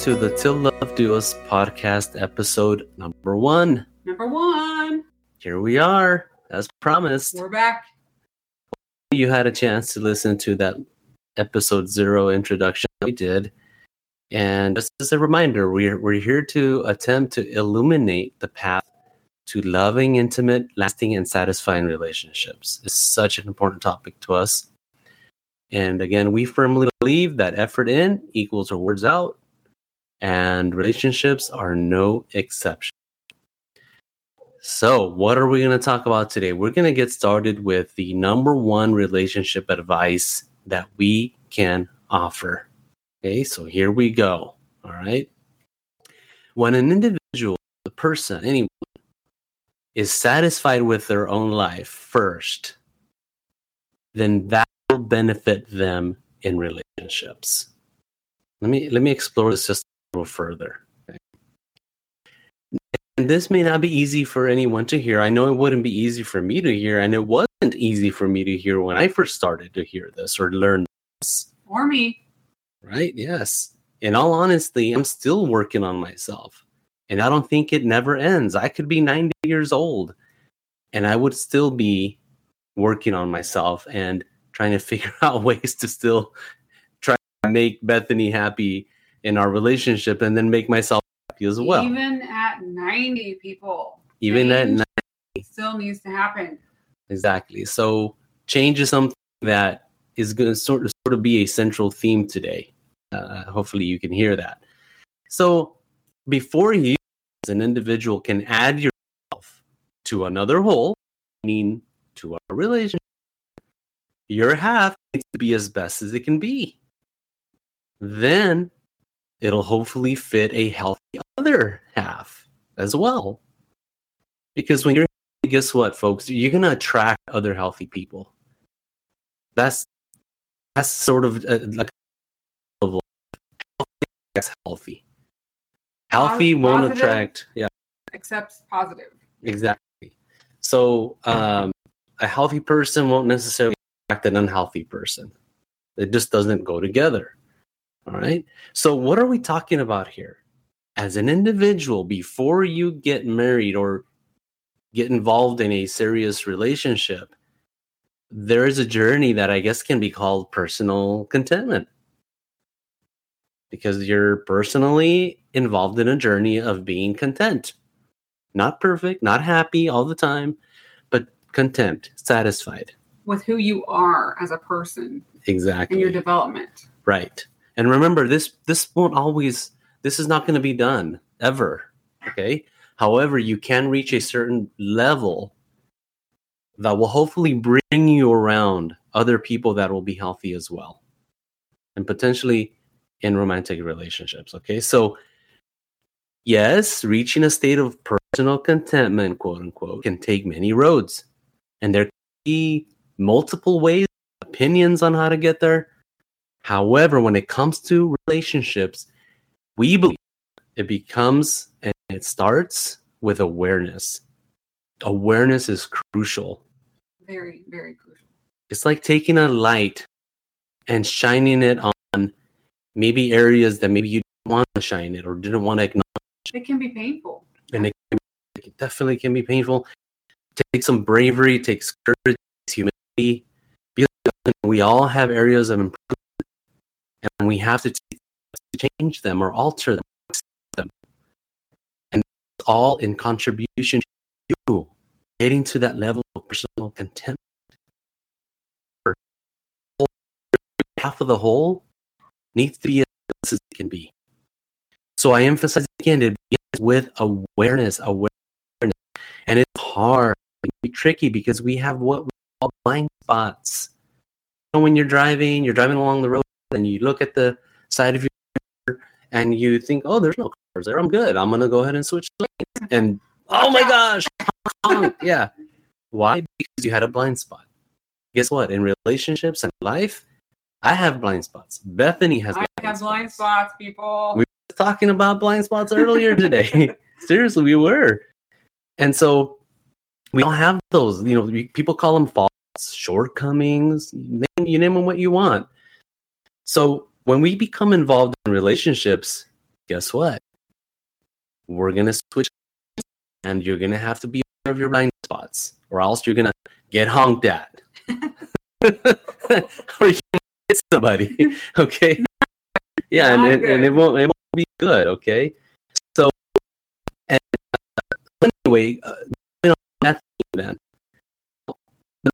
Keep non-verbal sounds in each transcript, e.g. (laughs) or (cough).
To the Till Love Do Us podcast episode number one. Number one, Here we are, as promised. we're back. You had a chance to listen to that episode zero introduction we did. And just as a reminder, we're, we're here to attempt to illuminate the path to loving, intimate, lasting, and satisfying relationships. It's such an important topic to us. And again, we firmly believe that effort in equals rewards out, and relationships are no exception. So, what are we going to talk about today? We're going to get started with the number one relationship advice that we can offer. Okay, so here we go. All right. When an individual, the person, anyone, is satisfied with their own life first, then that will benefit them in relationships. Let me let me explore this just little further. And this may not be easy for anyone to hear. I know it wouldn't be easy for me to hear, and it wasn't easy for me to hear when I first started to hear this or learn this. Or me. Right? Yes. In all honesty, I'm still working on myself. And I don't think it never ends. I could be 90 years old and I would still be working on myself and trying to (laughs) figure out ways to still try to make Bethany happy in our relationship and then make myself happy as well. Even at 90 people. Even at change night. Still needs to happen. Exactly. So change is something that is going to sort of sort of be a central theme today. Uh, hopefully, you can hear that. So before you, as an individual, can add yourself to another whole, meaning to a relationship, your half needs to be as best as it can be. Then it'll hopefully fit a healthy other half as well. Because when you're guess what, folks? You're gonna attract other healthy people. That's that's sort of uh, like of life. that's healthy. Healthy won't attract. Yeah, Except positive. exactly. So um, a healthy person won't necessarily attract an unhealthy person. It just doesn't go together. All right. So what are we talking about here? As an individual, before you get married or get involved in a serious relationship, there is a journey that I guess can be called personal contentment. Because you're personally involved in a journey of being content. Not perfect, not happy all the time, but content, satisfied. With who you are as a person Exactly. and your development. Right. And remember this this won't always this is not going to be done ever. Okay? However, you can reach a certain level that will hopefully bring you around other people that will be healthy as well. And potentially in romantic relationships, okay? So yes, reaching a state of personal contentment, quote unquote, can take many roads. And there can be multiple ways, opinions on how to get there. However, when it comes to relationships, we believe it becomes and it starts with awareness. Awareness is crucial. Very, very crucial. It's like taking a light and shining it on maybe areas that maybe you didn't want to shine it or didn't want to acknowledge. It can be painful. And it, it definitely can be painful. Take some bravery, takes courage, takes humility. Because we all have areas of improvement we have to t- change them or alter them. And all in contribution to you getting to that level of personal contentment. Half of the whole needs to be as it can be. So I emphasize again, it begins with awareness, awareness, and it's hard, it be tricky because we have what we call blind spots. You know, when you're driving, you're driving along the road, and you look at the side of your and you think, "Oh, there's no cars there. I'm good. I'm gonna go ahead and switch lanes." And oh my gosh, (laughs) yeah. Why? Because you had a blind spot. Guess what? In relationships and life, I have blind spots. Bethany has. I have blind spots, people. We- were talking about blind spots earlier today. (laughs) Seriously, we were. And so we all have those, you know, we- people call them faults, shortcomings, name, you name them what you want. So when we become involved in relationships, guess what? We're gonna switch, and you're gonna have to be aware of your blind spots, or else you're gonna get honked at, (laughs) or you hit somebody. (laughs) Okay, (laughs) yeah, and, Not and, it won't it won't be good. Okay, so and uh, anyway, uh, you know, that's then the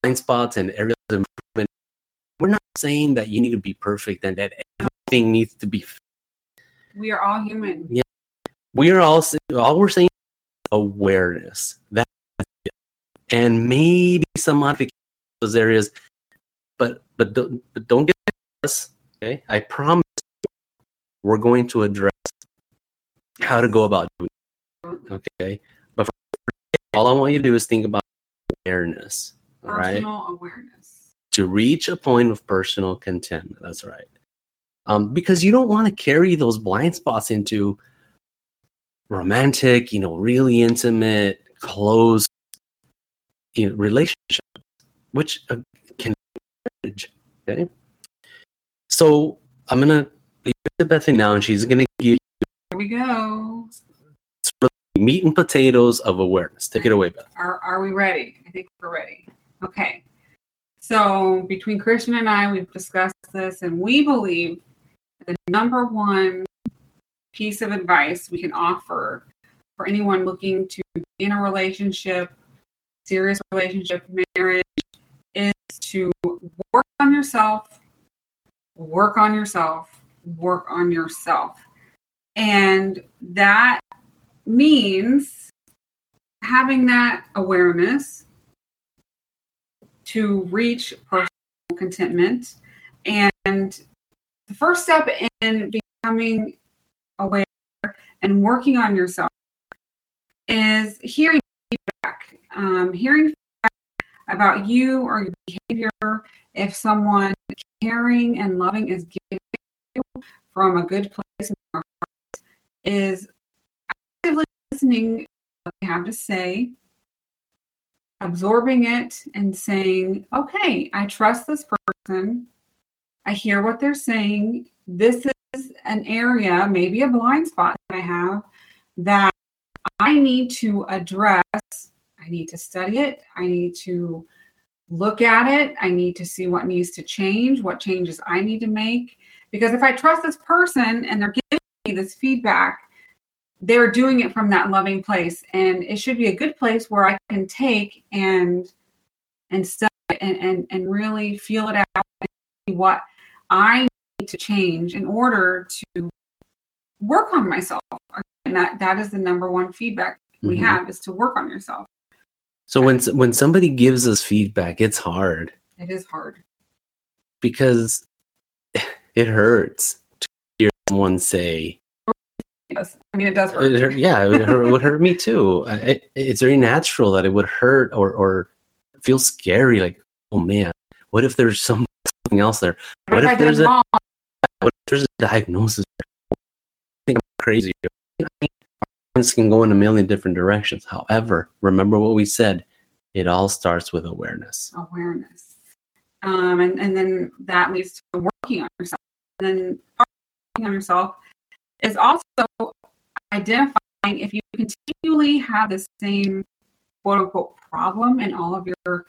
blind spots and areas of. We're not saying that you need to be perfect and that everything needs to be. We are all human. Yeah, we are all all we're saying is awareness that and maybe some modifications those areas, but but don't, but don't get us. Okay, I promise we're going to address how to go about doing. It, okay, but for, all I want you to do is think about awareness. All right. Personal awareness. To reach a point of personal contentment. That's right. Um, because you don't want to carry those blind spots into romantic, you know, really intimate, close you know, relationships, which uh, can. Okay. So I'm gonna leave it to Bethany now, and she's gonna give you. Here we go. sort of meat and potatoes of awareness. Take it away, Beth. Are are we ready? I think we're ready. Okay. So between Christian and I, we've discussed this, and we believe the number one piece of advice we can offer for anyone looking to be in a relationship, serious relationship, marriage, is to work on yourself, work on yourself, work on yourself. And that means having that awareness to reach personal contentment. And the first step in becoming aware and working on yourself is hearing feedback. Um, hearing feedback about you or your behavior. If someone caring and loving is giving you from a good place in their heart, is actively listening to what they have to say, absorbing it and saying, okay, I trust this person. I hear what they're saying. This is an area, maybe a blind spot that I have that I need to address. I need to study it. I need to look at it. I need to see what needs to change, what changes I need to make. Because if I trust this person and they're giving me this feedback, they're doing it from that loving place and it should be a good place where i can take and and study and and, and really feel it out and see what i need to change in order to work on myself and that that is the number one feedback we Mhm. have is to work on yourself So when when somebody gives us feedback, it's hard. it is hard because (sighs) it hurts to hear someone say, yes i mean it does it hurt hurt, "Yeah, it would hurt, it would hurt me too." It, it's very natural that it would hurt or or feel scary. Like, oh man, what if there's some- something else there? What what if if there's a- wrong? What if there's a diagnosis? I think I'm crazy. This can go in a million different directions. However, remember what we said. It all starts with awareness. awareness. Um, and, and then that leads to working on yourself. And then working on yourself is also identifying if you continually have the same quote unquote problem in all of your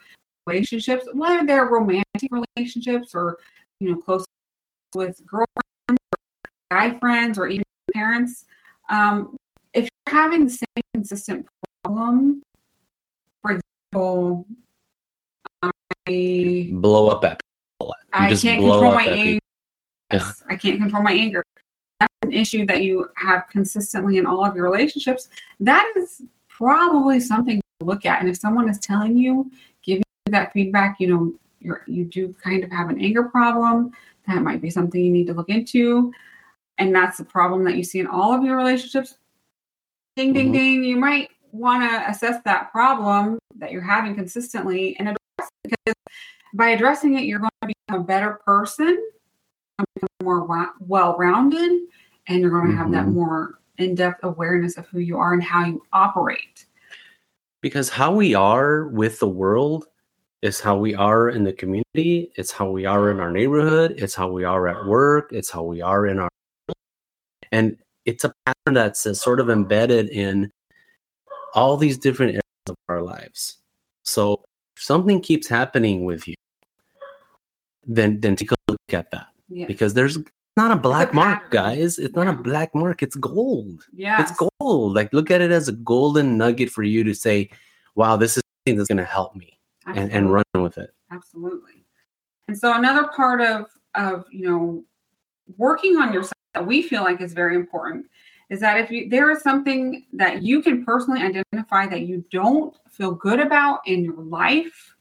relationships, whether they're romantic relationships or you know close with girlfriends or guy friends or even parents. Um, if you're having the same consistent problem, for example, I Blow up at people. I can't control my anger. Yes, I can't control my anger. That's an issue that you have consistently in all of your relationships. That is probably something to look at. And if someone is telling you, giving you that feedback, you know, you're you do kind of have an anger problem, that might be something you need to look into. And that's the problem that you see in all of your relationships. Ding, ding, Mhm. ding. You might want to assess that problem that you're having consistently and address it because by addressing it, you're going to become a better person, become more well-rounded, and you're going to have that Mhm. more in-depth awareness of who you are and how you operate. because how we are with the world is how we are in the community. It's how we are in our neighborhood. It's how we are at work. It's how we are in our. And it's a pattern that's sort of embedded in all these different areas of our lives. So if something keeps happening with you, then then take a look at that Yeah. because there's not a black mark, guys. It's not a black mark. It's gold. Yeah. It's gold. Like look at it as a golden nugget for you to say, "Wow, this is something that's going to help me," and and run with it. Absolutely. And so another part of of you know working on yourself that we feel like is very important is that if you there is something that you can personally identify that you don't feel good about in your life,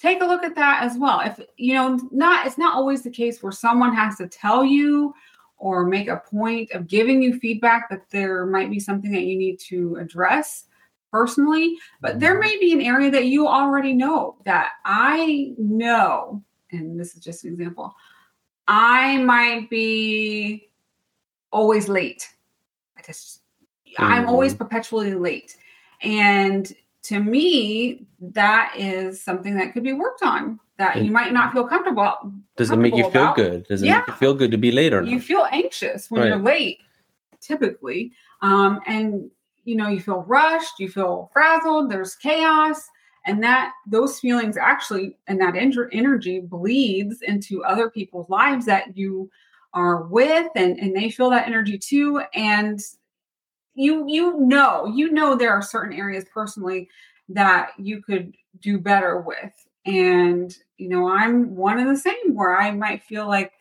take a look at that as well. If you know not it's not always the case where someone has to tell you or make a point of giving you feedback that there might be something that you need to address personally but there mm-hmm. may be an area that you already know that I know, and this is just an example, I might be always late. I just, I'm always mm-hmm. perpetually late. And to me, that is something that could be worked on that you might not feel comfortable. Does it make you comfortable feel about. good? Does it Yeah. make you feel good to be late or You feel anxious when Right. you're late, typically. Um, and you know, you feel rushed, you feel frazzled, there's chaos, and that those feelings actually and that en- energy bleeds into other people's lives that you are with and, and they feel that energy too. And you you know, you know there are certain areas personally that you could do better with. And you know, I'm one of the same where I might feel like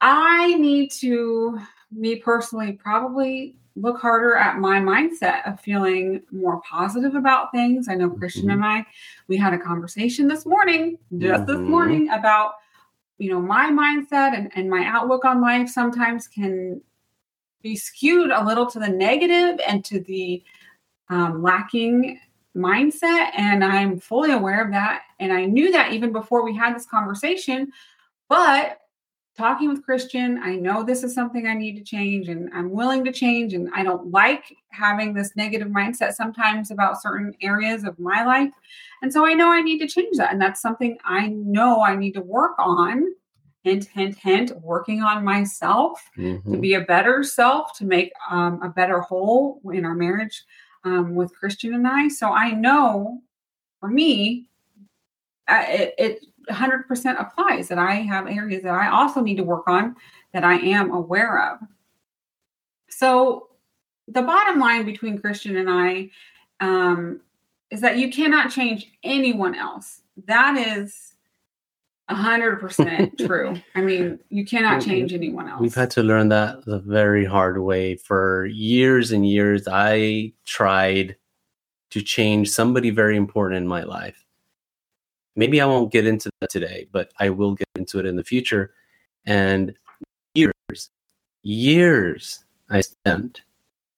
I need to, me personally, probably look harder at my mindset of feeling more positive about things. I know Christian Mhm. and I, we had a conversation this morning, just this Mhm. morning, about you know my mindset and, and my outlook on life sometimes can be skewed a little to the negative and to the um, lacking mindset and i'm fully aware of that and i knew that even before we had this conversation but talking with Christian, I know this is something I need to change and I'm willing to change. And I don't like having this negative mindset sometimes about certain areas of my life. And so I know I need to change that. And that's something I know I need to work on. Hint, hint, hint, working on myself to Mhm. be a better self, to make um, a better whole in our marriage um, with Christian and I. So I know for me, I- it, it 100% applies that I have areas that I also need to work on that I am aware of. So the bottom line between Christian and I um, is that you cannot change anyone else. That is 100% (laughs) true. I mean, you cannot change anyone else. We've had to learn that the very hard way for years and years. I tried to change somebody very important in my life. Maybe I won't get into that today, but I will get into it in the future. And years, years I spent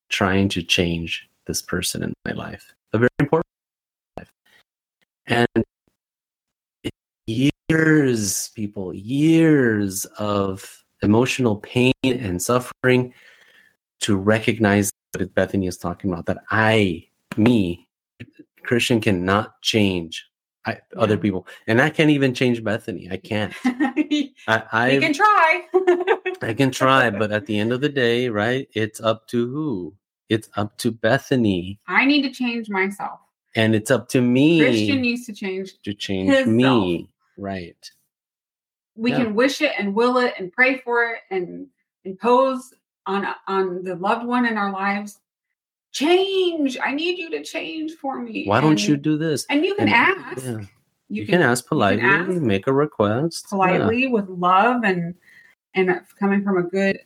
trying to change this person in my life, a very important life. And years, people, years of emotional pain and suffering to recognize what Bethany is talking about that I, me, Christian cannot change I, other people. And I can't even change Bethany. I can't. (laughs) I, I, can try. I can try, but at the end of the day, right, it's up to who? It's up to Bethany. I need to change myself. And it's up to me Christian needs to change. to change me. Right. We Yeah. can wish it and will it and pray for it and impose on on the loved one in our lives. Change. I need you to change for me. Why don't you do this? And you can And- ask. yeah. You, You, can, ask politely, ask make a request. Yeah. politely with love and and coming from a good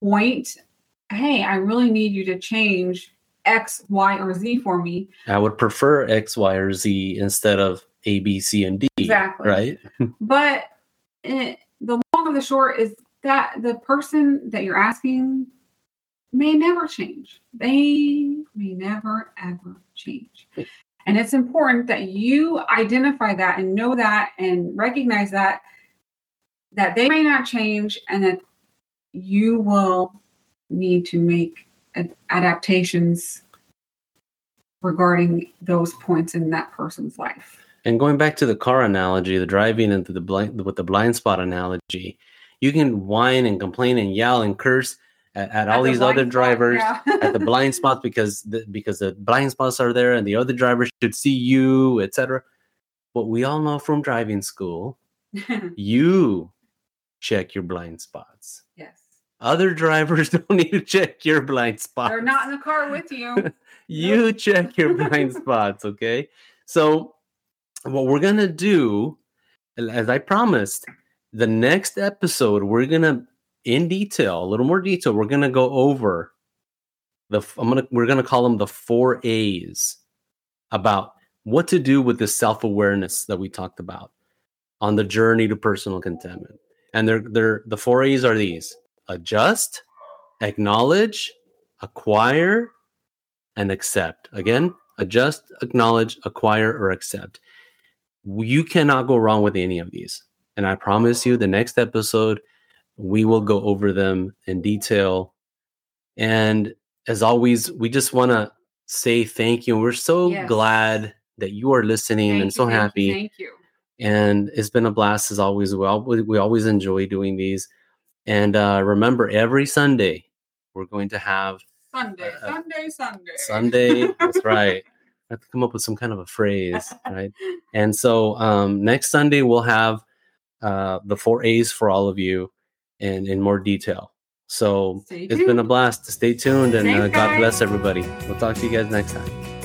point. Hey, I really need you to change X, Y, or Z for me. I would prefer X, Y, or Z instead of A, B, C, and D. Exactly. Right? (laughs) But it, the long of the short is that the person that you're asking may never change. They may never, ever change. And it's important that you identify that and know that and recognize that that they may not change and that you will need to make adaptations regarding those points in that person's life. And going back to the car analogy, the driving and the blind with the blind spot analogy, you can whine and complain and yell and curse at, at all the these other blind spot, drivers yeah. (laughs) at the blind spots because the, because the blind spots are there and the other drivers should see you, etc. What we all know from driving school, (laughs) you check your blind spots. yes. Other drivers (laughs) don't need to check your blind spots. They're not in the car with you. you check your blind spots, okay? So, what we're gonna do, as I promised, the next episode we're gonna, in detail, a little more detail, we're gonna go over the. I'm gonna we're gonna call them the four A's about what to do with the self awareness that we talked about on the journey to personal contentment. And they're they're the four A's are these: adjust, acknowledge, acquire, and accept. Again, adjust, acknowledge, acquire, or accept. You cannot go wrong with any of these. And I promise you, the next episode, we will go over them in detail. And as always, we just want to say thank you. We're so Yes. glad that you are listening Thank and you, so thank you, happy Thank you. and it's been a blast as always. We, we always enjoy doing these. And uh, remember, every Sunday we're going to have Sunday, Uh, Sunday, Sunday. Sunday. that's (laughs) right. I have to come up with some kind of a phrase, (laughs) right? And so um, next Sunday we'll have uh, the four A's for all of you, and in more detail. So it's been a blast. Stay tuned, and uh, God bless everybody. We'll talk to you guys next time.